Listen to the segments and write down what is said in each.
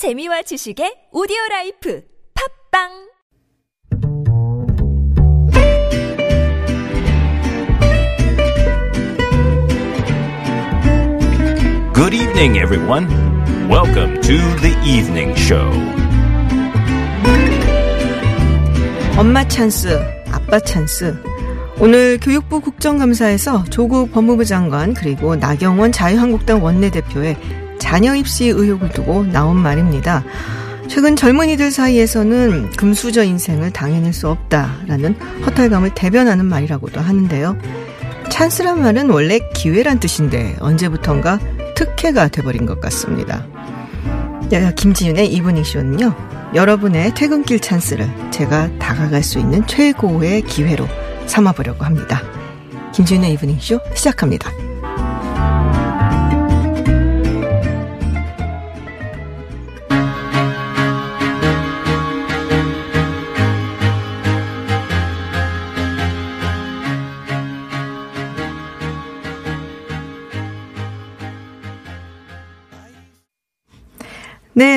재미와 지식의 오디오 life 팟빵 Good evening, everyone. Welcome to the evening show. 엄마 찬스, 아빠 찬스. 오늘 교육부 국정감사에서 조국 법무부 장관 그리고 나경원 자유한국당 원내대표의 자녀 입시 의혹을 두고 나온 말입니다. 최근 젊은이들 사이에서는 금수저 인생을 당해낼 수 없다라는 허탈감을 대변하는 말이라고도 하는데요. 찬스란 말은 원래 기회란 뜻인데 언제부턴가 특혜가 돼버린 것 같습니다. 야, 김지윤의 이브닝 쇼는요. 여러분의 퇴근길 찬스를 제가 다가갈 수 있는 최고의 기회로 삼아보려고 합니다. 김지윤의 이브닝 쇼 시작합니다.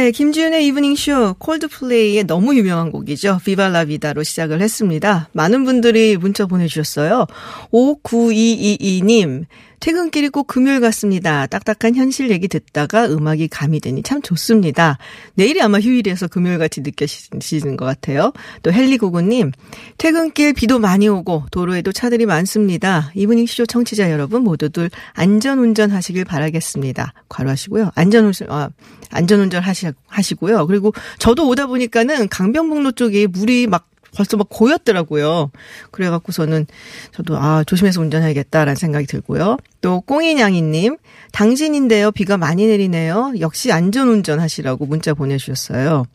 네, 김지윤의 이브닝쇼 콜드플레이의 너무 유명한 곡이죠. Viva La Vida로 시작을 했습니다. 많은 분들이 문자 보내주셨어요. 5922님, 퇴근길이 꼭 금요일 같습니다. 딱딱한 현실 얘기 듣다가 음악이 가미되니 참 좋습니다. 내일이 아마 휴일이어서 금요일 같이 느껴지시는 것 같아요. 또 헬리구구님, 퇴근길 비도 많이 오고 도로에도 차들이 많습니다. 이브닝 쇼 청취자 여러분 모두들 안전 운전 하시길 바라겠습니다. 과로하시고요. 안전 운전, 아, 안전 운전 하시, 하시고요. 그리고 저도 오다 보니까는 강변북로 쪽에 물이 막 벌써 막 고였더라고요. 그래갖고서는 저도 아 조심해서 운전해야겠다라는 생각이 들고요. 또 꽁이냥이님 당신인데요 비가 많이 내리네요. 역시 안전운전 하시라고 문자 보내주셨어요.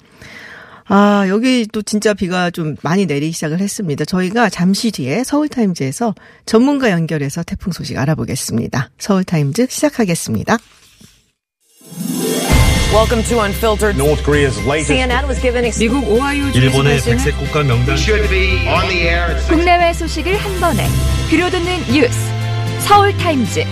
아 여기 또 진짜 비가 좀 많이 내리기 시작을 했습니다. 저희가 잠시 뒤에 서울타임즈에서 전문가 연결해서 태풍 소식 알아보겠습니다. 서울타임즈 시작하겠습니다. Welcome to Unfiltered. North Korea's latest CNN was given 미국 오하이오 일본의 백색 국가 명단 should be on the air at six. 국내외 소식을 한 번에 들려듣는 뉴스 서울 타임즈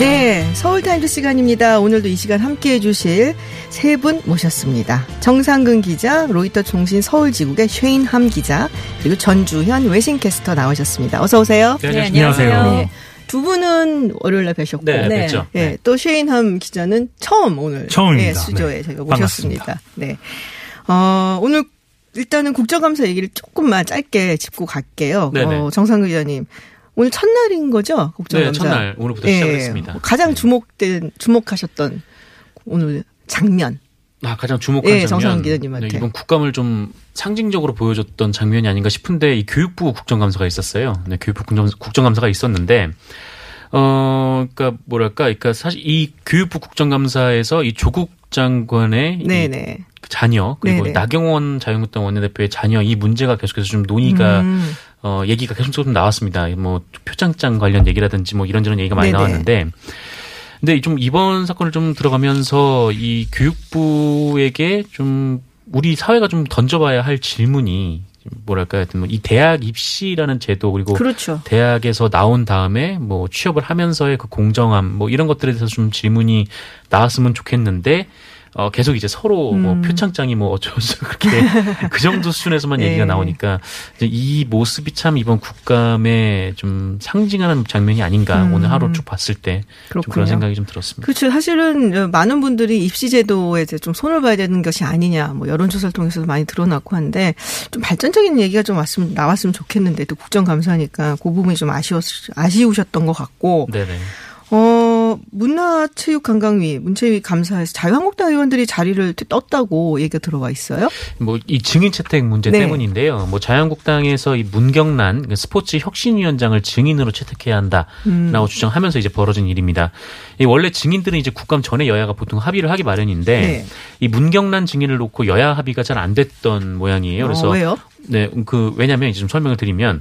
네, 서울타임즈 시간입니다. 오늘도 이 시간 함께 해주실 세 분 모셨습니다. 정상근 기자, 로이터 통신 서울지국의 쉐인함 기자, 그리고 전주현 외신캐스터 나오셨습니다. 어서 오세요. 네, 안녕하세요. 네. 두 분은 월요일 날 뵈셨고, 네, 뵙죠. 예, 또 쉐인함 기자는 처음 오늘 처음입니다. 예, 수조에 네. 제가 모셨습니다. 네. 어, 오늘 일단은 국정감사 얘기를 조금만 짧게 짚고 갈게요. 네네. 어, 정상근 기자님. 오늘 첫날인 거죠? 국정감사. 네, 첫날 오늘부터 예, 시작했습니다. 가장 네. 주목된 주목하셨던 오늘 장면. 아, 가장 주목한 예, 장면. 기자님한테. 네, 이번 국감을 좀 상징적으로 보여줬던 장면이 아닌가 싶은데 이 교육부 국정감사가 있었어요. 네, 교육부 국정, 국정감사가 있었는데 어, 그러니까 뭐랄까, 그러니까 사실 이 교육부 국정감사에서 이 조국 장관의 이 네네. 자녀 그리고 네네. 나경원 자유한국당 원내대표의 자녀 이 문제가 계속해서 좀 논의가 음, 어, 얘기가 계속 좀 나왔습니다. 뭐 표창장 관련 얘기라든지 뭐 이런저런 얘기가 많이 네네. 나왔는데 근데 좀 이번 사건을 좀 들어가면서 이 교육부에게 좀 우리 사회가 좀 던져봐야 할 질문이 뭐랄까 하여튼 뭐이 대학 입시라는 제도 그리고 그렇죠. 대학에서 나온 다음에 뭐 취업을 하면서의 그 공정함 뭐 이런 것들에 대해서 좀 질문이 나왔으면 좋겠는데 어 계속 이제 서로 뭐 음. 표창장이 뭐 어쩌고 저쩌고 그렇게 그 정도 수준에서만 예. 얘기가 나오니까 이제 이 모습이 참 이번 국감에 좀 상징하는 장면이 아닌가 음. 오늘 하루 쭉 봤을 때. 그런 생각이 좀 들었습니다. 그렇죠. 사실은 어, 많은 분들이 입시제도에 대해 좀 손을 봐야 되는 것이 아니냐, 뭐 여론조사를 통해서도 많이 드러났고 한데 좀 발전적인 얘기가 좀 왔으면 나왔으면 좋겠는데 또 국정감사니까 그 부분이 좀 아쉬웠 아쉬우셨던 것 같고 네네. 어, 문화체육관광위, 문체위 감사에서 자유한국당 의원들이 자리를 떴다고 얘기가 들어와 있어요. 뭐 이 증인 채택 문제 네. 때문인데요. 뭐 자유한국당에서 이 문경란 그 스포츠 혁신위원장을 증인으로 채택해야 한다라고 음. 주장하면서 이제 벌어진 일입니다. 이 원래 증인들은 이제 국감 전에 여야가 보통 합의를 하기 마련인데 네. 이 문경란 증인을 놓고 여야 합의가 잘 안 됐던 모양이에요. 그래서 어, 왜요? 네, 그 왜냐하면 이제 좀 설명을 드리면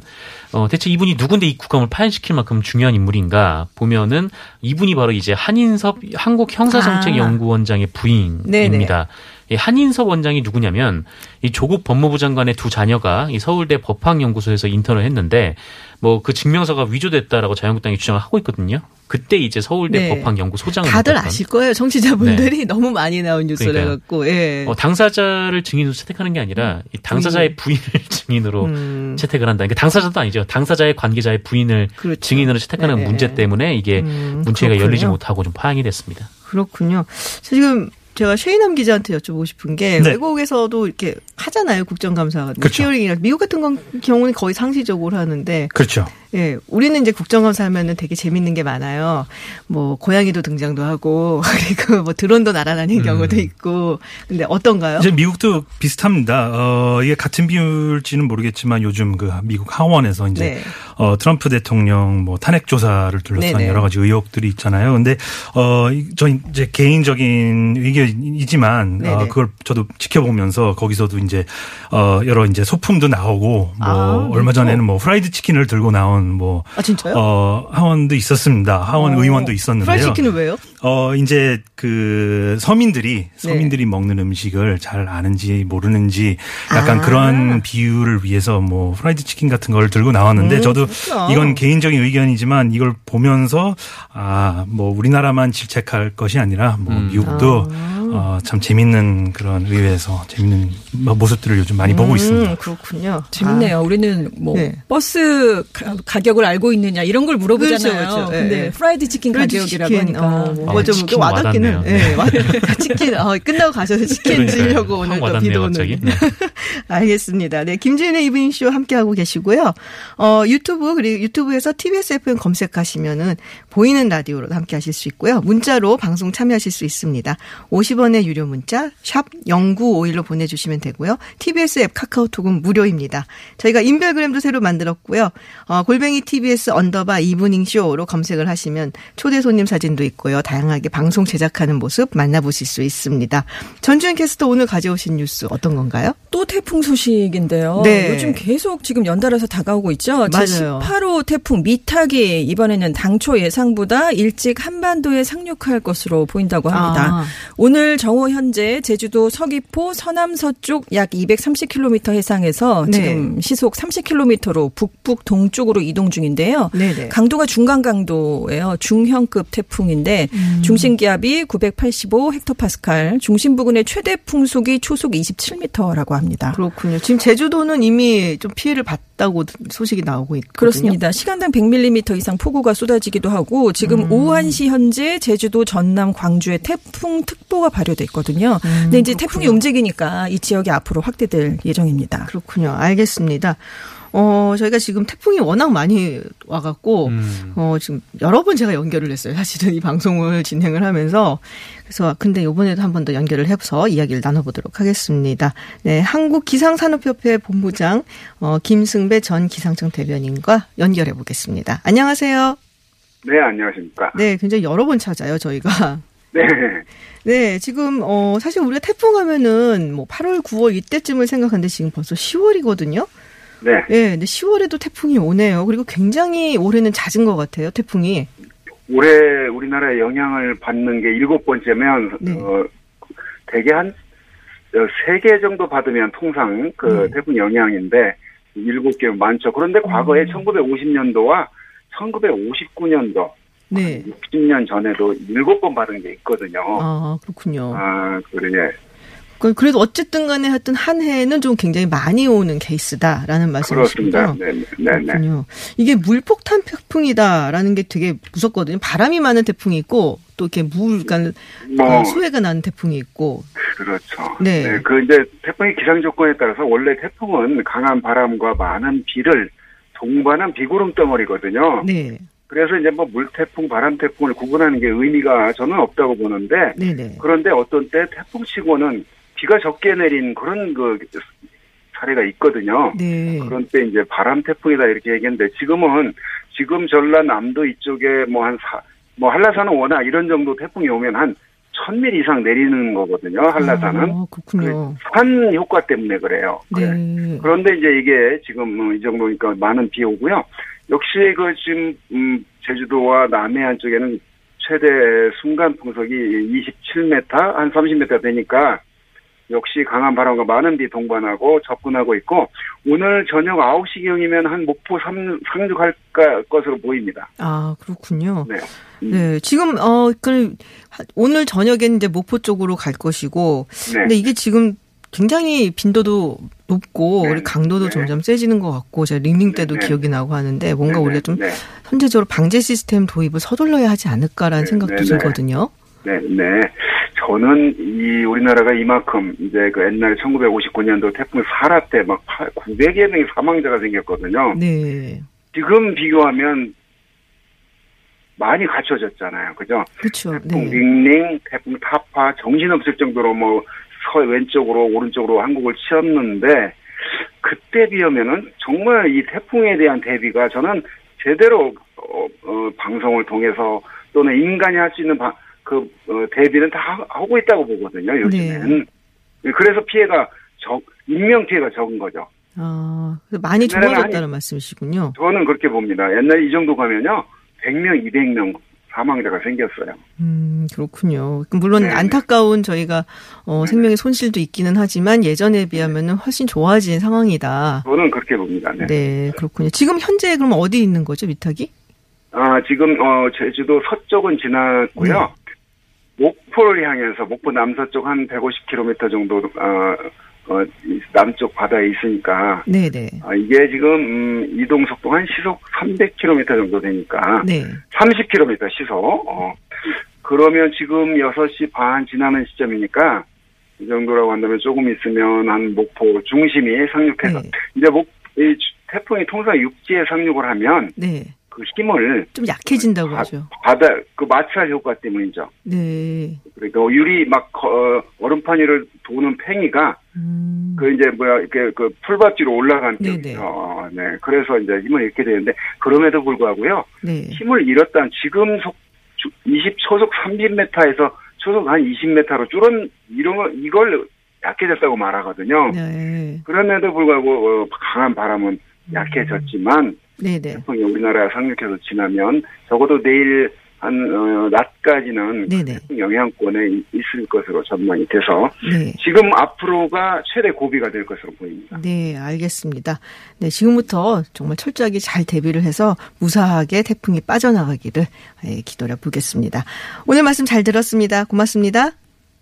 어 대체 이분이 누군데 이 국감을 파행시킬 만큼 중요한 인물인가 보면은 이분이 바로 이제 한인섭 한국 형사정책연구원장의 부인입니다. 이 한인섭 원장이 누구냐면 이 조국 법무부 장관의 두 자녀가 이 서울대 법학연구소에서 인턴을 했는데 뭐 그 증명서가 위조됐다라고 자유한국당이 주장을 하고 있거든요. 그때 이제 서울대 네. 법학연구소장을 다들 맡았던 아실 거예요. 청취자분들이 너무 많이 나온 뉴스를 네. 해갖고, 예. 어, 당사자를 증인으로 채택하는 게 아니라 이 당사자의 부인 을 증인으로 음. 채택을 한다. 그러니까 당사자도 아니죠. 당사자의 관계자의 부인을 그렇죠. 증인으로 채택하는 네. 문제 때문에 이게 음, 문체가 열리지. 못하고 좀 파행이 됐습니다. 그렇군요. 지금 제가 쉐이남 기자한테 여쭤보고 싶은 게 네. 외국에서도 이렇게 하잖아요. 국정감사. 그렇죠. 히어링이나 미국 같은 건, 경우는 거의 상시적으로 하는데 그렇죠. 예, 우리는 이제 국정감사 하면은 되게 재밌는 게 많아요. 뭐 고양이도 등장도 하고 그리고 뭐 드론도 날아다니는 경우도 있고. 근데 어떤가요? 이제 미국도 비슷합니다. 어, 이게 같은 비율지는 모르겠지만 요즘 그 미국 하원에서 이제 네. 어, 트럼프 대통령 뭐 탄핵 조사를 둘러싼 네네. 여러 가지 의혹들이 있잖아요. 근데 어, 이- 저 이제 개인적인 의견이지만 어, 네네. 그걸 저도 지켜보면서 거기서도 이제 어, 여러 이제 소품도 나오고 뭐 아, 얼마 그렇죠. 전에는 뭐 프라이드 치킨을 들고 나온 뭐 아 진짜요? 어, 하원도 있었습니다. 하원 어, 의원도 있었는데요. 프라이 치킨은 왜요? 어, 이제 그 서민들이, 네. 서민들이 먹는 음식을 잘 아는지 모르는지 약간 아. 그런 비유를 위해서 뭐 프라이드 치킨 같은 걸 들고 나왔는데 음, 저도 그렇구나. 이건 개인적인 의견이지만 이걸 보면서 아, 뭐 우리나라만 질책할 것이 아니라 뭐 음. 미국도 아. 어, 참 재밌는 그런 의회에서 재밌는 뭐 모습들을 요즘 많이 보고 있습니다. 음, 그렇군요. 재밌네요. 우리는 뭐 네. 버스 가- 가격을 알고 있느냐 이런 걸 물어보잖아요. 그렇죠, 그렇죠. 예, 근데 예. 프라이드 치킨 프라이드 가격이라고 치킨, 하니까. 어, 네. 뭐가 좀 치킨 이렇게 와닿기는. 예, 와- 치킨, 어, 끝나고 가셔서 치킨. 드시려고 오늘 확 또 비도 오는. 네. 알겠습니다. 네, 김지윤의 이브닝쇼 함께하고 계시고요. 어, 유튜브, 그리고 유튜브에서 TBS FM 검색하시면은 보이는 라디오로 함께 하실 수 있고요. 문자로 방송 참여하실 수 있습니다. 50원의 유료 문자, 샵 0951로 보내주시면 되고요. TBS 앱 카카오톡은 무료입니다. 저희가 인별그램도 새로 만들었고요. 어, 골뱅이 TBS 언더바 이브닝쇼로 검색을 하시면 초대 손님 사진도 있고요. 다양 하게 방송 제작하는 모습 만나보실 수 있습니다. 전주현 캐스터 오늘 가져오신 뉴스 어떤 건가요? 또 태풍 소식인데요. 네. 요즘 계속 지금 연달아서 다가오고 있죠. 맞아요. 제18호 태풍 미탁이 이번에는 당초 예상보다 일찍 한반도에 상륙할 것으로 보인다고 합니다. 아. 오늘 정오 현재 제주도 서귀포 서남 서쪽 약 230km 해상에서 네. 지금 시속 30km로 북북 동쪽으로 이동 중인데요. 네네. 강도가 중간 강도예요. 중형급 태풍인데 음. 중심 기압이 985 헥토파스칼, 중심 부근의 최대 풍속이 초속 27m라고 합니다. 그렇군요. 지금 제주도는 이미 좀 피해를 봤다고 소식이 나오고 있거든요. 그렇습니다. 시간당 100mm 이상 폭우가 쏟아지기도 하고 지금 음. 오후 1시 현재 제주도 전남 광주에 태풍 특보가 발효돼 있거든요. 근데 이제 태풍이 음, 그렇군요. 움직이니까 이 지역이 앞으로 확대될 예정입니다. 그렇군요. 알겠습니다. 어, 저희가 지금 태풍이 워낙 많이 와갖고, 음. 어, 지금 여러 번 제가 연결을 했어요. 사실은 이 방송을 진행을 하면서. 그래서, 근데 이번에도 한 번 더 연결을 해서 이야기를 나눠보도록 하겠습니다. 네, 한국기상산업협회 본부장, 어, 김승배 전 기상청 대변인과 연결해 보겠습니다. 안녕하세요. 네, 안녕하십니까. 네, 굉장히 여러 번 찾아요, 저희가. 네. 네, 지금, 어, 사실 우리가 태풍 하면은 뭐 8월, 9월 이때쯤을 생각하는데 지금 벌써 10월이거든요? 네. 예, 근데 10월에도 태풍이 오네요. 그리고 굉장히 올해는 잦은 것 같아요, 태풍이. 올해 우리나라에 영향을 받는 게 일곱 번째면, 네. 어, 대개 한, 세 개 정도 받으면 통상 그 네. 태풍 영향인데, 일곱 개면 많죠. 그런데 과거에 음. 1950년도와 1959년도, 네. 60년 전에도 일곱 번 받은 게 있거든요. 아, 그렇군요. 아, 그래. 그- 그래도 어쨌든 간에 하여튼 한 해는 좀 굉장히 많이 오는 케이스다라는 말씀이시죠? 그렇습니다. 네, 네, 네. 네. 이게 물폭탄 태풍이다라는 게 되게 무섭거든요. 바람이 많은 태풍이 있고 또 이렇게 물, 그러니까 뭐, 소해가 나는 태풍이 있고. 그렇죠. 네. 그 이제 태풍의 기상 조건에 따라서 원래 태풍은 강한 바람과 많은 비를 동반한 비구름 덩어리거든요. 네, 그래서 이제 뭐 물태풍, 바람태풍을 구분하는 게 의미가 저는 없다고 보는데 네, 네. 그런데 어떤 때 태풍치고는 비가 적게 내린 그런 그 사례가 있거든요. 네. 그런 때 이제 바람 태풍이다 이렇게 얘기했는데 지금은 지금 전라남도 이쪽에 뭐 한 사, 뭐 한라산은 워낙 이런 정도 태풍이 오면 한 1000mm 이상 내리는 거거든요. 한라산은. 아, 그렇군요. 산 효과 때문에 그래요. 그래. 네. 그런데 이제 이게 지금 뭐이 정도니까 많은 비 오고요. 역시 그 지금 음 제주도와 남해안 쪽에는 최대 순간 풍속이 27m 한 30m 되니까 역시 강한 바람과 많은 비 동반하고 접근하고 있고 오늘 저녁 9시경이면 한 목포 상, 상륙할 것으로 보입니다. 아, 그렇군요. 네. 네, 지금 어, 그 오늘 저녁에는 이제 목포 쪽으로 갈 것이고 네. 근데 이게 지금 굉장히 빈도도 높고 네. 강도도 네. 점점 세지는 것 같고 제가 링링 때도 네. 기억이 나고 하는데 뭔가 네, 우리가 좀 네. 선제적으로 방제 시스템 도입을 서둘러야 하지 않을까라는 네, 생각도 네, 네. 들거든요. 네, 네. 저는 이 우리나라가 이만큼 이제 그 옛날 1959년도 태풍 사라 때 막 900여 명의 사망자가 생겼거든요. 네. 지금 비교하면 많이 갖춰졌잖아요. 그죠? 그렇죠. 태풍 네. 링링, 태풍 타파 정신없을 정도로 뭐 서 왼쪽으로 오른쪽으로 한국을 치었는데 그때 비하면은 정말 이 태풍에 대한 대비가 저는 제대로 어, 어, 방송을 통해서 또는 인간이 할 수 있는 바- 그 어, 대비는 다 하- 하고 있다고 보거든요. 요즘엔. 그래서 피해가 적 인명 피해가 적은 거죠. 아, 많이 좋아졌다는 말씀이시군요. 저는 그렇게 봅니다. 옛날 이 정도 가면요. 100명, 200명 사망자가 생겼어요. 음, 그렇군요. 물론 네, 네. 안타까운 저희가 어, 생명의 손실도 있기는 하지만 예전에 비하면은 훨씬 좋아진 상황이다. 저는 그렇게 봅니다. 네. 네, 그렇군요. 지금 현재 그럼 어디 있는 거죠, 미탁이? 아, 지금, 어, 제주도 서쪽은 지났고요. 목포를 향해서, 목포 남서쪽 한 150km 정도, 어, 어, 이 남쪽 바다에 있으니까, 네, 네. 아, 이게 지금, 음, 이동 속도 한 시속 300km 정도 되니까, 네. 30km 시속, 어, 그러면 지금 6시 반 지나는 시점이니까, 이 정도라고 한다면 조금 있으면 한 목포 중심이 상륙해서, 네. 이제 목, 이 태풍이 통상 육지에 상륙을 하면, 네. 그 힘을 좀 약해진다고 바- 하죠. 바다 그 마찰 효과 때문이죠. 네. 그러니까 유리 막 어, 얼음판 위를 도는 팽이가 음. 그 이제 뭐야 이렇게 그 풀밭 위로 올라간 네네. 격이죠. 어, 네. 그래서 이제 힘을 잃게 되는데 그럼에도 불구하고요. 네. 힘을 잃었다는 지금 속 20 초속 30m에서 초속 한 20m로 줄은 이런 거 이걸 약해졌다고 말하거든요. 네. 그럼에도 불구하고 어, 강한 바람은 약해졌지만 네, 네. 태풍이 우리나라에 상륙해서 지나면 적어도 내일 한 어, 낮까지는 네네. 영향권에 이- 있을 것으로 전망이 돼서 네. 지금 앞으로가 최대 고비가 될 것으로 보입니다. 네, 알겠습니다. 네, 지금부터 정말 철저하게 잘 대비를 해서 무사하게 태풍이 빠져나가기를 예, 기도해 보겠습니다. 오늘 말씀 잘 들었습니다. 고맙습니다.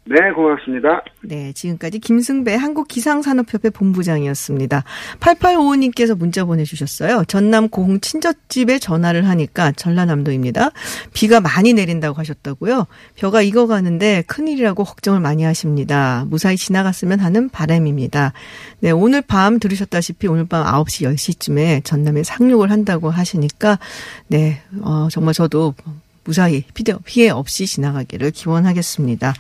네, 고맙습니다. 네, 지금까지 김승배 한국기상산업협회 본부장이었습니다. 8855님께서 문자 보내주셨어요. 전남 고흥 친척집에 전화를 하니까 전라남도입니다. 비가 많이 내린다고 하셨다고요. 벼가 익어가는데 큰일이라고 걱정을 많이 하십니다. 무사히 지나갔으면 하는 바람입니다. 네, 오늘 밤 들으셨다시피 오늘 밤 9시, 10시쯤에 전남에 상륙을 한다고 하시니까 네, 어, 정말 저도 무사히 피해 없이 지나가기를 기원하겠습니다.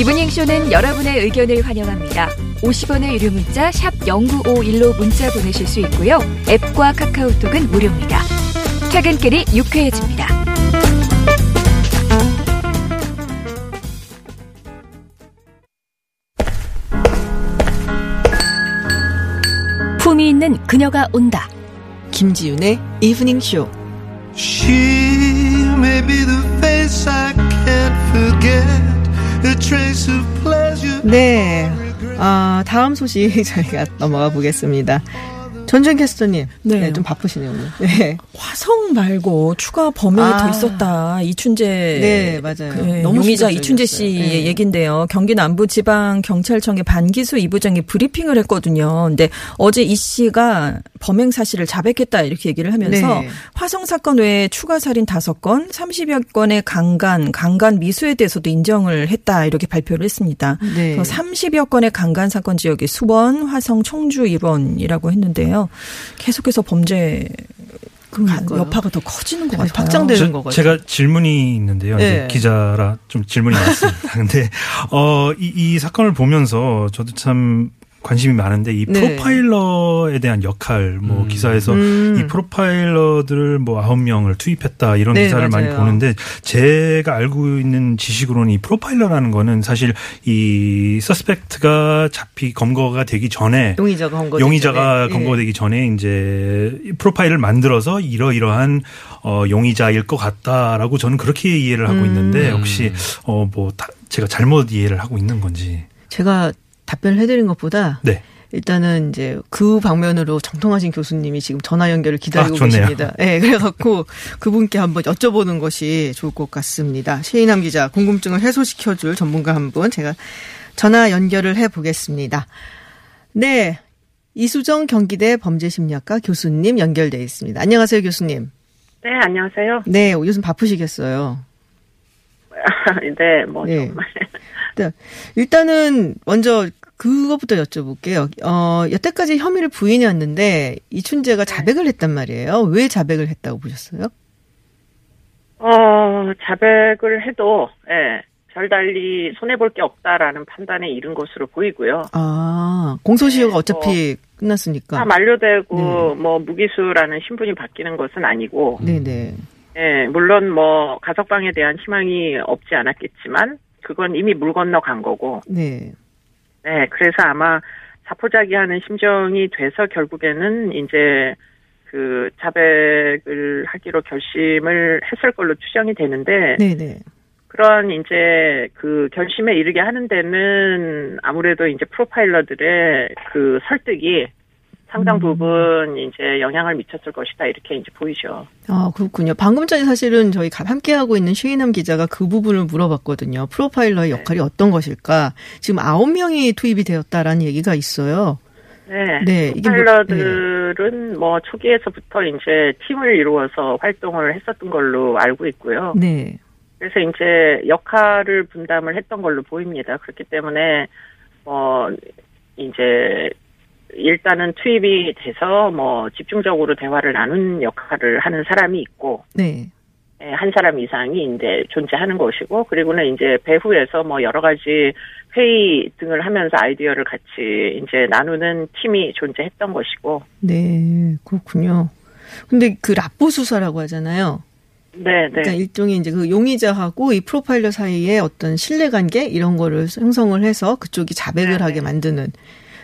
이브닝 쇼는 여러분의 의견을 환영합니다. 50원의 유료 문자 샵 0951로 문자 보내실 수 있고요. 앱과 카카오톡은 무료입니다. 퇴근길이 유쾌해집니다. 품위 있는 그녀가 온다. 김지윤의 이브닝 쇼. She may be the face I can't forget, 네. 아, 다음 소식 저희가 넘어가 보겠습니다. 전준 캐스터님. 네. 네. 좀 바쁘시네요, 오늘. 네. 화성 말고 추가 범행이 아. 더 있었다. 이춘재 네, 맞아요. 그 너무 용의자. 이춘재 씨의 네. 얘긴데요. 경기 남부 지방 경찰청의 반기수 이부장이 브리핑을 했거든요. 근데 어제 이 씨가 범행 사실을 자백했다 이렇게 얘기를 하면서 네. 화성 사건 외에 추가 살인 5건, 30여 건의 강간, 강간 미수에 대해서도 인정을 했다 이렇게 발표를 했습니다. 네. 그래서 30여 건의 강간 사건 지역이 수원, 화성, 청주 일원이라고 했는데요. 계속해서 범죄 그. 여파가 더 커지는 것 계속 같아요. 확장되는 저- 거거든요. 제가 질문이 있는데요. 네. 기자라 좀 질문이 많습니다. 근데 어, 이, 이 사건을 보면서 저도 참 관심이 많은데 이 네. 프로파일러에 대한 역할 뭐 음. 기사에서 음. 이 프로파일러들을 뭐 아홉 명을 투입했다 이런 네, 기사를 많이 맞아요. 보는데 제가 알고 있는 지식으로는 이 프로파일러라는 거는 사실 이 서스펙트가 잡히 검거가 되기 전에 용의자가 검거 용의자가 네. 검거되기 전에 이제 이 프로파일을 만들어서 이러이러한 어 용의자일 것 같다라고 저는 그렇게 이해를 하고 음. 있는데 혹시 어뭐 제가 잘못 이해를 하고 있는 건지. 제가 답변을 해드린 것보다 네. 일단은 이제 그 방면으로 정통하신 교수님이 지금 전화 연결을 기다리고 아. 계십니다. 네, 그래갖고 그분께 한번 여쭤보는 것이 좋을 것 같습니다. 최인함 기자 궁금증을 해소시켜줄 전문가 한 분 제가 전화 연결을 해보겠습니다. 네. 이수정 경기대 범죄심리학과 교수님 연결돼 있습니다. 안녕하세요, 교수님. 네, 안녕하세요. 네, 요즘 바쁘시겠어요. 네, 뭐 네. 정말. 네. 일단은 먼저 그것부터 여쭤볼게요. 어, 여태까지 혐의를 부인해왔는데 이춘재가 자백을 했단 말이에요. 왜 자백을 했다고 보셨어요? 어, 자백을 해도 예, 별달리 손해 볼 게 없다라는 판단에 이른 것으로 보이고요. 아, 공소시효가 네, 어차피 끝났으니까. 다 만료되고 네. 뭐 무기수라는 신분이 바뀌는 것은 아니고 네네. 예, 물론 뭐 가석방에 대한 희망이 없지 않았겠지만 그건 이미 물 건너 간 거고 네. 네, 그래서 아마 자포자기 하는 심정이 돼서 결국에는 이제 그 자백을 하기로 결심을 했을 걸로 추정이 되는데 네네. 그런 이제 그 결심에 이르게 하는 데는 아무래도 이제 프로파일러들의 그 설득이 상당 음. 부분 이제 영향을 미쳤을 것이다 이렇게 이제 보이죠. 아, 그렇군요. 방금 전에 사실은 저희 가- 함께 하고 있는 최인함 기자가 그 부분을 물어봤거든요. 프로파일러의 역할이 어떤 것일까? 지금 아홉 명이 투입이 되었다라는 얘기가 있어요. 네. 네, 뭐- 프로파일러들은 뭐 초기에서부터 이제 팀을 이루어서 활동을 했었던 걸로 알고 있고요. 네. 그래서 이제 역할을 분담을 했던 걸로 보입니다. 그렇기 때문에 뭐 이제 일단은 투입이 돼서 뭐 집중적으로 대화를 나눈 역할을 하는 사람이 있고 네. 예, 한 사람 이상이 이제 존재하는 것이고 그리고는 이제 배후에서 뭐 여러 가지 회의 등을 하면서 아이디어를 같이 이제 나누는 팀이 존재했던 것이고 네. 그렇군요. 근데 그 납부 수사라고 하잖아요. 네, 네. 그러니까 일종의 이제 그 용의자하고 이 프로파일러 사이에 어떤 신뢰 관계 이런 거를 형성을 해서 그쪽이 자백을 네, 하게 네. 만드는.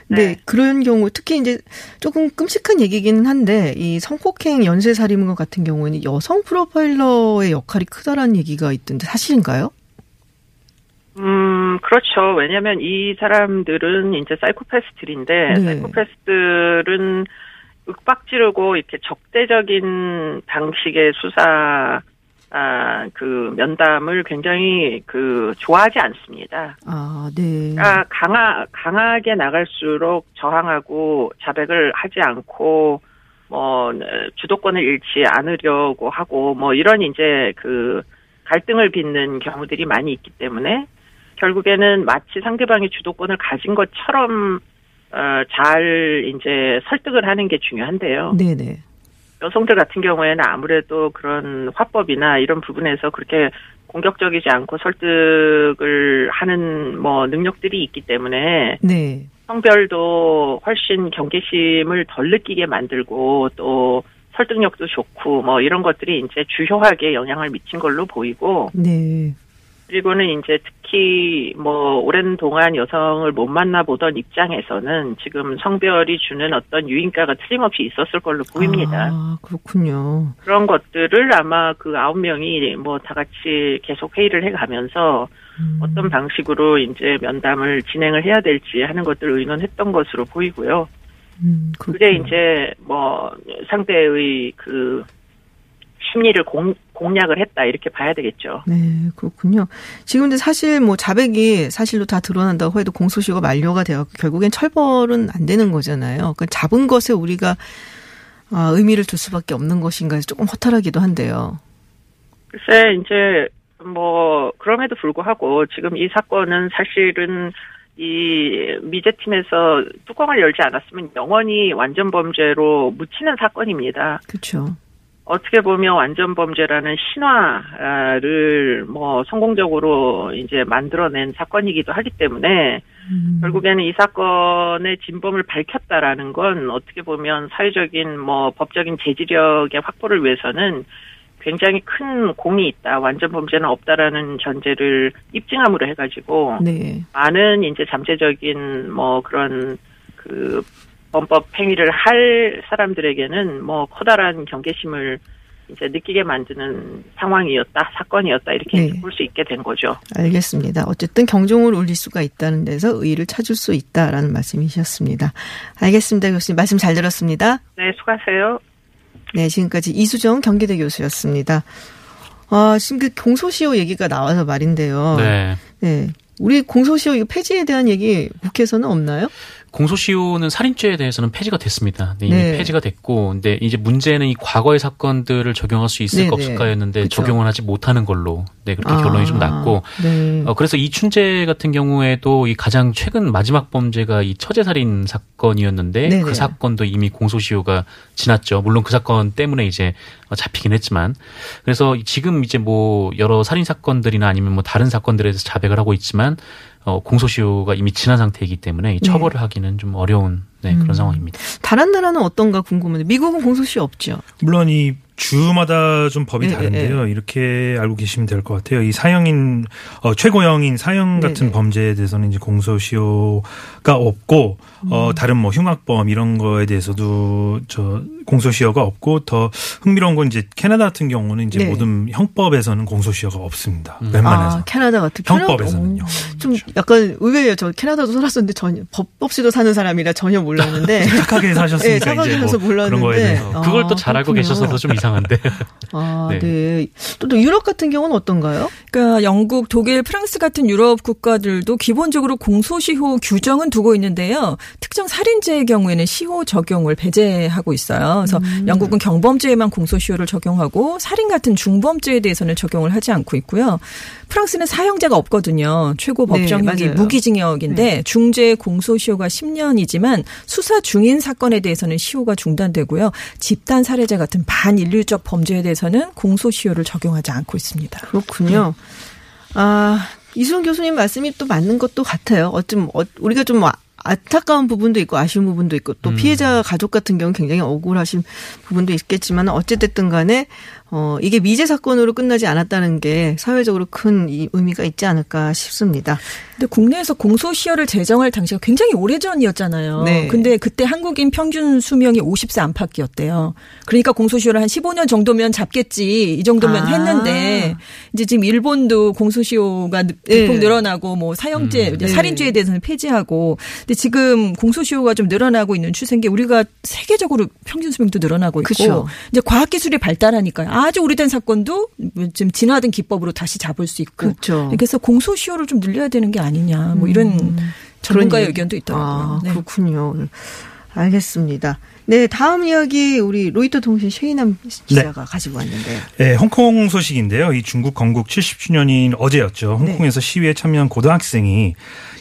근데 네. 그런 경우 특히 이제 조금 끔찍한 얘기기는 한데 이 성폭행 연쇄 살인 것 같은 경우에는 여성 프로파일러의 역할이 크다라는 얘기가 있던데 사실인가요? 음, 그렇죠. 왜냐면 이 사람들은 이제 사이코패스들인데, 네. 사이코패스들은 윽박 지르고 이렇게 적대적인 방식의 수사, 아, 그 면담을 굉장히 그 좋아하지 않습니다. 아, 네. 그러니까 강하, 강하게 나갈수록 저항하고 자백을 하지 않고 뭐 주도권을 잃지 않으려고 하고 뭐 이런 이제 그 갈등을 빚는 경우들이 많이 있기 때문에 결국에는 마치 상대방이 주도권을 가진 것처럼 어, 잘 이제 설득을 하는 게 중요한데요. 네네. 여성들 같은 경우에는 아무래도 그런 화법이나 이런 부분에서 그렇게 공격적이지 않고 설득을 하는 뭐 능력들이 있기 때문에 네. 성별도 훨씬 경계심을 덜 느끼게 만들고 또 설득력도 좋고 뭐 이런 것들이 이제 주요하게 영향을 미친 걸로 보이고 네. 그리고는 이제 특히 뭐 오랜 동안 여성을 못 만나보던 입장에서는 지금 성별이 주는 어떤 유인가가 틀림없이 있었을 걸로 보입니다. 아, 그렇군요. 그런 것들을 아마 그 아홉 명이 뭐 다 같이 계속 회의를 해가면서 음. 어떤 방식으로 이제 면담을 진행을 해야 될지 하는 것들을 의논했던 것으로 보이고요. 음, 그게. 이제 뭐 상대의 그 심리를 공, 공략을 했다 이렇게 봐야 되겠죠. 네, 그렇군요. 지금 근데 사실 뭐 자백이 사실로 다 드러난다고 해도 공소시효가 만료가 되어 결국엔 처벌은 안 되는 거잖아요. 그 잡은 것에 우리가 아, 의미를 둘 수밖에 없는 것인가 해서 조금 허탈하기도 한데요. 글쎄 이제 뭐 그럼에도 불구하고 지금 이 사건은 사실은 이 미제팀에서 뚜껑을 열지 않았으면 영원히 완전 범죄로 묻히는 사건입니다. 그렇죠. 어떻게 보면 완전 범죄라는 신화를 뭐 성공적으로 이제 만들어낸 사건이기도 하기 때문에 결국에는 이 사건의 진범을 밝혔다라는 건 어떻게 보면 사회적인 뭐 법적인 제지력의 확보를 위해서는 굉장히 큰 공이 있다, 완전 범죄는 없다라는 전제를 입증함으로 해가지고 네. 많은 이제 잠재적인 뭐 그런 그 범법 행위를 할 사람들에게는 뭐 커다란 경계심을 이제 느끼게 만드는 상황이었다, 사건이었다 이렇게 네. 볼수 있게 된 거죠. 알겠습니다. 어쨌든 경종을 울릴 수가 있다는 데서 의의를 찾을 수 있다라는 말씀이셨습니다. 알겠습니다, 교수님. 말씀 잘 들었습니다. 네, 수고하세요. 네, 지금까지 이수정 경기대 교수였습니다. 아, 지금 그 공소시효 얘기가 나와서 말인데요. 네. 네. 우리 공소시효 이거 폐지에 대한 얘기 국회에서는 없나요? 공소시효는 살인죄에 대해서는 폐지가 됐습니다. 네, 이미 네. 폐지가 됐고, 근데 이제 문제는 이 과거의 사건들을 적용할 수 있을까 네, 없을까였는데 네. 그쵸. 적용을 하지 못하는 걸로, 네 그렇게 아, 결론이 좀 났고, 네. 어, 그래서 이 춘재 같은 경우에도 이 가장 최근 마지막 범죄가 이 처제살인 사건이었는데 네네. 그 사건도 이미 공소시효가 지났죠. 물론 그 사건 때문에 이제 어, 잡히긴 했지만 그래서 지금 이제 뭐 여러 살인 사건들이나 아니면 뭐 다른 사건들에 대해서 자백을 하고 있지만 어, 공소시효가 이미 지난 상태이기 때문에 이 처벌을 하기는 좀 어려운 네, 그런 음. 상황입니다. 다른 나라는 어떤가 궁금한데 미국은 공소시효 없죠. 물론 이 주마다 좀 법이 예, 다른데요. 이렇게 알고 계시면 될 것 같아요. 이 사형인 어, 최고형인 사형 같은 네네. 범죄에 대해서는 이제 공소시효가 없고 음. 어 다른 뭐 흉악범 이런 거에 대해서도 저 공소시효가 없고 더 흥미로운 건 이제 캐나다 같은 경우는 이제 네. 모든 형법에서는 공소시효가 없습니다. 음. 웬만해서 아, 캐나다 같은 형법에서는요. 캐나다- 오, 좀 약간 의외예요. 저 캐나다도 살았었는데 전혀 법 없이도 사는 사람이라 전혀 몰랐는데. 착하게 네, 사셨으니까 착하게 이제 뭐 해서 그런 거에 몰랐는데. 대해서 그걸 아, 또잘 알고. 계셔서 좀 이상 한데. 아, 네. 네. 또, 또 유럽 같은 경우는 어떤가요? 그러니까 영국, 독일, 프랑스 같은 유럽 국가들도 기본적으로 공소시효 규정은 두고 있는데요. 특정 살인죄의 경우에는 시효 적용을 배제하고 있어요. 그래서 영국은 경범죄에만 공소시효를 적용하고 살인 같은 중범죄에 대해서는 적용을 하지 않고 있고요. 프랑스는 사형제가 없거든요. 최고 네, 법정형이 맞아요. 무기징역인데 중죄 공소시효가 10년이지만 수사 중인 사건에 대해서는 시효가 중단되고요. 집단 살해죄 같은 반인 류적 범죄에 대해서는 공소시효를 적용하지 않고 있습니다. 그렇군요. 아, 이수영 교수님 말씀이 또 맞는 것도 같아요. 어쩜, 어, 우리가 좀 아- 안타까운 부분도 있고 아쉬운 부분도 있고 또 피해자 가족 같은 경우는 굉장히 억울하신 부분도 있겠지만 어쨌든 간에 어, 이게 미제 사건으로 끝나지 않았다는 게 사회적으로 큰이 의미가 있지 않을까 싶습니다. 근데 국내에서 공소시효를 제정할 당시가 굉장히 오래전이었잖아요. 네. 근데 그때 한국인 평균 수명이 50세 안팎이었대요. 그러니까 공소시효를 한 15년 정도면 잡겠지 이 정도면 아. 했는데 이제 지금 일본도 공소시효가 느- 네. 대폭 늘어나고 뭐 사형죄, 음. 이제 살인죄에 대해서는 폐지하고 근데 지금 공소시효가 좀 늘어나고 있는 추세인 게 우리가 세계적으로 평균 수명도 늘어나고 있고 그쵸. 이제 과학 기술이 발달하니까요. 아주 오래된 사건도 좀 진화된 기법으로 다시 잡을 수 있고 그렇죠. 그래서 공소시효를 좀 늘려야 되는 게 아니냐 뭐 이런 전문가의 그런 의견도 있더라고요. 아, 네. 그렇군요. 알겠습니다. 네, 다음 이야기 우리 로이터 통신 최인남 기자가 가지고 왔는데요. 네, 홍콩 소식인데요. 이 중국 건국 70주년인 어제였죠. 네. 홍콩에서 시위에 참여한 고등학생이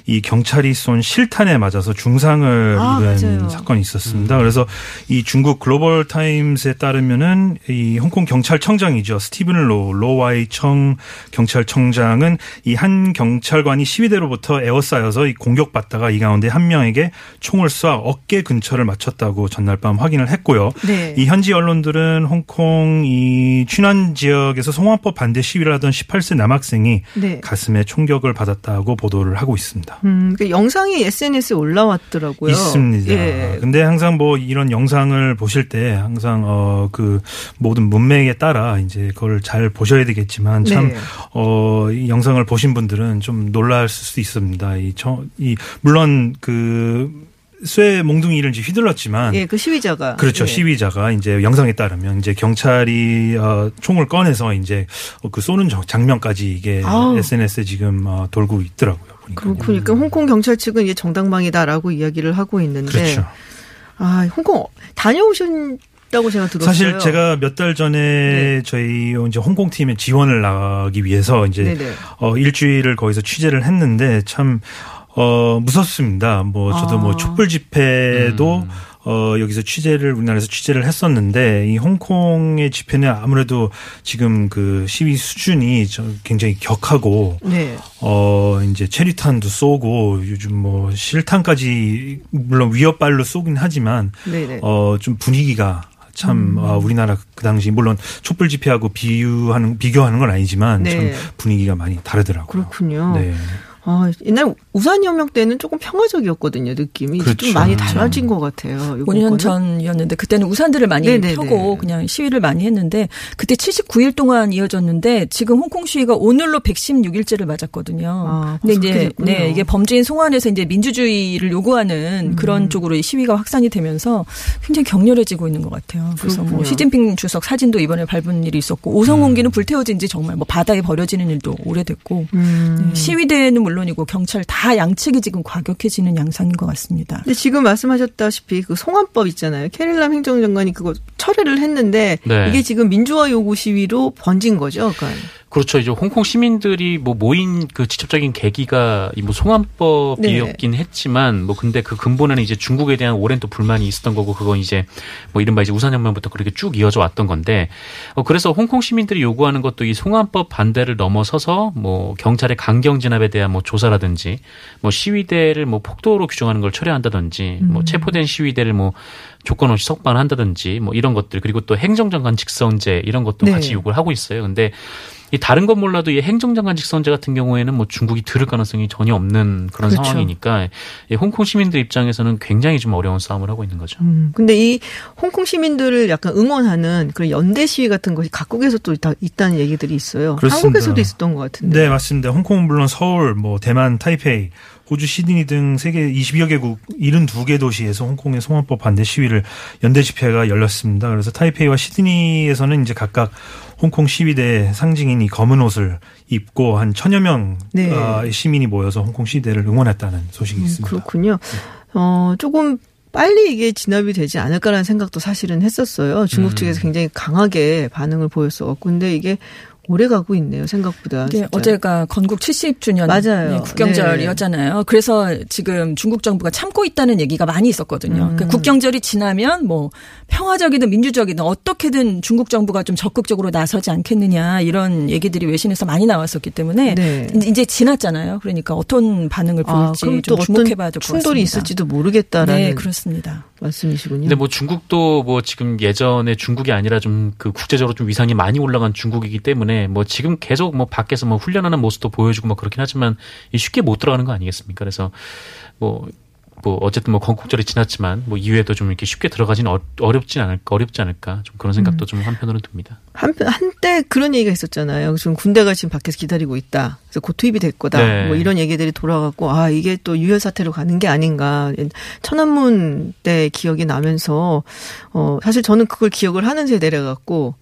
이 경찰이 쏜 실탄에 맞아서 중상을 아, 입은 맞아요. 사건이 있었습니다. 그래서 이 중국 글로벌 타임스에 따르면은 이 홍콩 경찰청장이죠. 스티븐 로 로와이 청 경찰청장은 이 한 경찰관이 시위대로부터 에워싸여서 이 공격받다가 이 가운데 한 명에게 총을 쏴 어깨 근처를 맞췄다고 전날 밤 확인을 했고요. 네. 이 현지 언론들은 홍콩 이 춘안 지역에서 송화법 반대 시위를 하던 18세 남학생이 네. 가슴에 총격을 받았다고 보도를 하고 있습니다. 음, 그 영상이 SNS에 올라왔더라고요. 있습니다. 예. 근데 항상 뭐 이런 영상을 보실 때 항상 어 그 모든 문맥에 따라 이제 그걸 잘 보셔야 되겠지만 참 네. 어, 이 영상을 보신 분들은 좀 놀랄 수 있습니다. 이, 저, 이 물론 그 쇠 몽둥이를 이제 휘둘렀지만 예, 그 시위자가. 그렇죠. 예. 시위자가 이제 영상에 따르면 이제 경찰이 어, 총을 꺼내서 이제 어, 그 쏘는 저- 장면까지 이게 아우. SNS에 지금 어, 돌고 있더라고요. 보니까. 그렇군요. 그러니까 홍콩 경찰 측은 이제 정당방위다라고 이야기를 하고 있는데. 그렇죠. 아, 홍콩 다녀오셨다고 제가 들었어요. 사실 제가 몇 달 전에 네. 저희 이제 홍콩 팀에 지원을 나가기 위해서 이제 네네. 어 일주일을 거기서 취재를 했는데 참 어, 무섭습니다. 뭐, 저도 아. 뭐, 촛불 집회도, 음. 어, 여기서 취재를 우리나라에서 취재를 했었는데 이 홍콩의 집회는 아무래도 지금 그 시위 수준이 저 굉장히 격하고 네. 어 이제 체리탄도 쏘고 요즘 뭐 실탄까지 물론 위협발로 쏘긴 하지만 네네. 어 좀 분위기가 참 음. 아, 우리나라 그 당시 물론 촛불 집회하고 비유하는 비교하는 건 아니지만 네. 참 분위기가 많이 다르더라고요. 그렇군요. 네. 아, 옛날 우산 혁명 때는 조금 평화적이었거든요, 느낌이. 이제 좀 그렇죠. 많이 달라진 것 같아요. 요번 5년 거는. 전이었는데 그때는 우산들을 많이 네네네. 펴고 그냥 시위를 많이 했는데 그때 79일 동안 이어졌는데 지금 홍콩 시위가 오늘로 116일째를 맞았거든요. 아, 근데 벌써 이제 됐군요. 네 이게 범죄인 송환에서 이제 민주주의를 요구하는 음. 그런 쪽으로 이 시위가 확산이 되면서 굉장히 격렬해지고 있는 것 같아요. 그래서 뭐 그렇군요. 시진핑 주석 사진도 이번에 밟은 일이 있었고 오성홍기는 불태워진 지 정말 뭐 바다에 버려지는 일도 오래됐고 음. 네, 시위대는 물론 이고 경찰 다 양측이 지금 과격해지는 양상인 것 같습니다. 근데 지금 말씀하셨다시피 그 송환법 있잖아요. 캐릴람 행정장관이 그거 철회를 했는데 네. 이게 지금 민주화 요구 시위로 번진 거죠. 그러니까. 그렇죠. 이제 홍콩 시민들이 뭐 모인 그 직접적인 계기가 이 뭐 송환법이었긴 했지만 뭐 근데 그 근본에는 이제 중국에 대한 오랜 또 불만이 있었던 거고 그건 이제 뭐 이른바 이제 우산혁명부터 그렇게 쭉 이어져 왔던 건데 어 그래서 홍콩 시민들이 요구하는 것도 이 송환법 반대를 넘어서서 뭐 경찰의 강경 진압에 대한 뭐 조사라든지 뭐 시위대를 뭐 폭도로 규정하는 걸 철회한다든지 뭐 음. 체포된 시위대를 뭐 조건 없이 석방한다든지 뭐 이런 것들 그리고 또 행정장관 직선제 이런 것도 네. 같이 요구를 하고 있어요. 근데 이 다른 건 몰라도 이 행정장관 직선제 같은 경우에는 뭐 중국이 들을 가능성이 전혀 없는 그런 그렇죠. 상황이니까 이 홍콩 시민들 입장에서는 굉장히 좀 어려운 싸움을 하고 있는 거죠. 음, 근데 이 홍콩 시민들을 약간 응원하는 그런 연대 시위 같은 것이 각국에서 또 있다, 있다는 얘기들이 있어요. 그렇습니다. 한국에서도 있었던 것 같은데. 네, 맞습니다. 홍콩은 물론 서울, 뭐 대만, 타이페이, 호주 시드니 등 세계 20여 개국 72개 도시에서 홍콩의 송환법 반대 시위를 연대 집회가 열렸습니다. 그래서 타이페이와 시드니에서는 이제 각각 홍콩 시위대 상징인 이 검은 옷을 입고 한 천여 명 네. 어, 시민이 모여서 홍콩 시위대를 응원했다는 소식이 음, 있습니다. 그렇군요. 어, 조금 빨리 이게 진압이 되지 않을까라는 생각도 사실은 했었어요. 중국 음. 측에서 굉장히 강하게 반응을 보였어갖고. 근데 이게 오래 가고 있네요, 생각보다. 네. 어제가 건국 70주년 맞아요. 네, 국경절이었잖아요. 그래서 지금 중국 정부가 참고 있다는 얘기가 많이 있었거든요. 음. 그러니까 국경절이 지나면 뭐 평화적이든 민주적이든 어떻게든 중국 정부가 좀 적극적으로 나서지 않겠느냐 이런 얘기들이 외신에서 많이 나왔었기 때문에 네. 이제 지났잖아요. 그러니까 어떤 반응을 아, 보일지 또좀 주목해봐야 될 것 같습니다. 충돌이 있을지도 모르겠다라는 네, 그렇습니다. 말씀이시군요. 근데 뭐 중국도 뭐 지금 예전에 중국이 아니라 좀 그 국제적으로 좀 위상이 많이 올라간 중국이기 때문에 뭐 지금 계속 뭐 밖에서 뭐 훈련하는 모습도 보여주고 뭐 그렇긴 하지만 이 쉽게 못 들어가는 거 아니겠습니까? 그래서 뭐 뭐 어쨌든 뭐 건국절이 지났지만 뭐 이후에도 좀 이렇게 쉽게 들어가지는 어, 어렵진 않을까 어렵지 않을까 좀 그런 생각도 좀 한편으로는 듭니다. 한편 한때 그런 얘기가 있었잖아요. 지금 군대가 지금 밖에서 기다리고 있다. 그래서 곧 투입이 될 거다. 네. 뭐 이런 얘기들이 돌아갔고 아 이게 또 유혈 사태로 가는 게 아닌가. 천안문 때 기억이 나면서 어 사실 저는 그걸 기억을 하는 세대래 갖고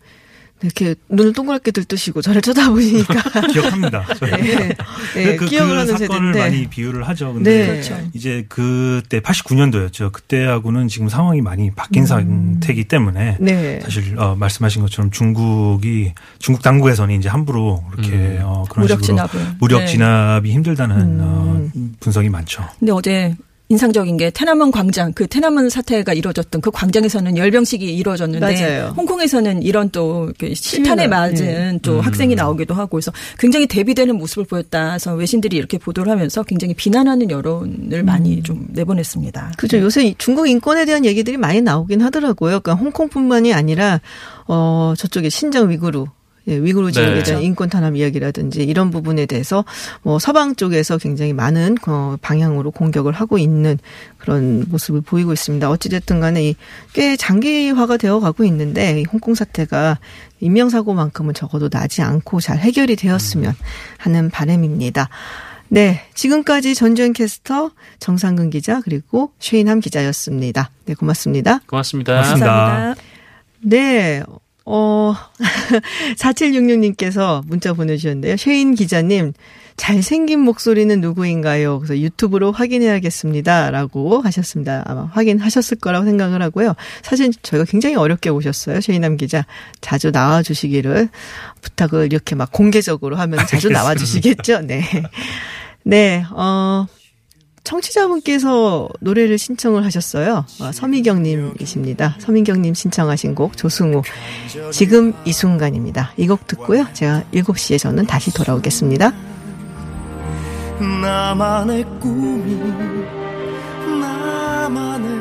이렇게 눈을 동그랗게 들뜨시고 저를 쳐다보시니까 기억합니다. 네, 네, 그, 기억을 그 하는 사건을 세대인데 많이 비유를 하죠. 근데 네. 그렇죠. 이제 그때 89년도였죠. 그때하고는 지금 상황이 많이 바뀐 상태이기 때문에 음. 네. 사실 어, 말씀하신 것처럼 중국이 중국 당국에서는 이제 함부로 그렇게 음. 어, 그런 무력 식으로 진압을. 무력 네. 진압이 힘들다는 음. 어, 분석이 많죠. 근데 어제 인상적인 게 테나먼 광장, 그 테나먼 사태가 이루어졌던 그 광장에서는 열병식이 이루어졌는데 맞아요. 홍콩에서는 이런 또 실탄에 맞은 네. 또 음. 학생이 나오기도 하고 그래서 굉장히 대비되는 모습을 보였다. 그래서 외신들이 이렇게 보도를 하면서 굉장히 비난하는 여론을 많이 좀 내보냈습니다. 그죠. 요새 이 중국 인권에 대한 얘기들이 많이 나오긴 하더라고요. 그러니까 홍콩뿐만이 아니라 어 저쪽에 신장 위구르 예, 위구르 지역에 네. 대한 인권 탄압 이야기라든지 이런 부분에 대해서 뭐 서방 쪽에서 굉장히 많은 어, 방향으로 공격을 하고 있는 그런 모습을 보이고 있습니다. 어찌됐든 간에 이 꽤 장기화가 되어 가고 있는데 이 홍콩 사태가 인명사고만큼은 적어도 나지 않고 잘 해결이 되었으면 하는 바람입니다. 네. 지금까지 전주현 캐스터, 정상근 기자, 그리고 최인함 기자였습니다. 네, 고맙습니다. 고맙습니다. 고맙습니다. 감사합니다. 네. 어, 4766님께서 문자 보내주셨는데요. 쉐인 기자님, 잘생긴 목소리는 누구인가요? 그래서 유튜브로 확인해야겠습니다. 라고 하셨습니다. 아마 확인하셨을 거라고 생각을 하고요. 사실 저희가 굉장히 어렵게 오셨어요. 쉐인남 기자. 자주 나와주시기를 부탁을 이렇게 막 공개적으로 하면 자주 나와주시겠죠? 네. 네, 어, 청취자분께서 노래를 신청을 하셨어요. 아, 서미경님이십니다. 서미경님 신청하신 곡 조승우 지금 이 순간입니다. 이 곡 듣고요. 제가 7시에 저는 다시 돌아오겠습니다. 나만의 꿈이 나만의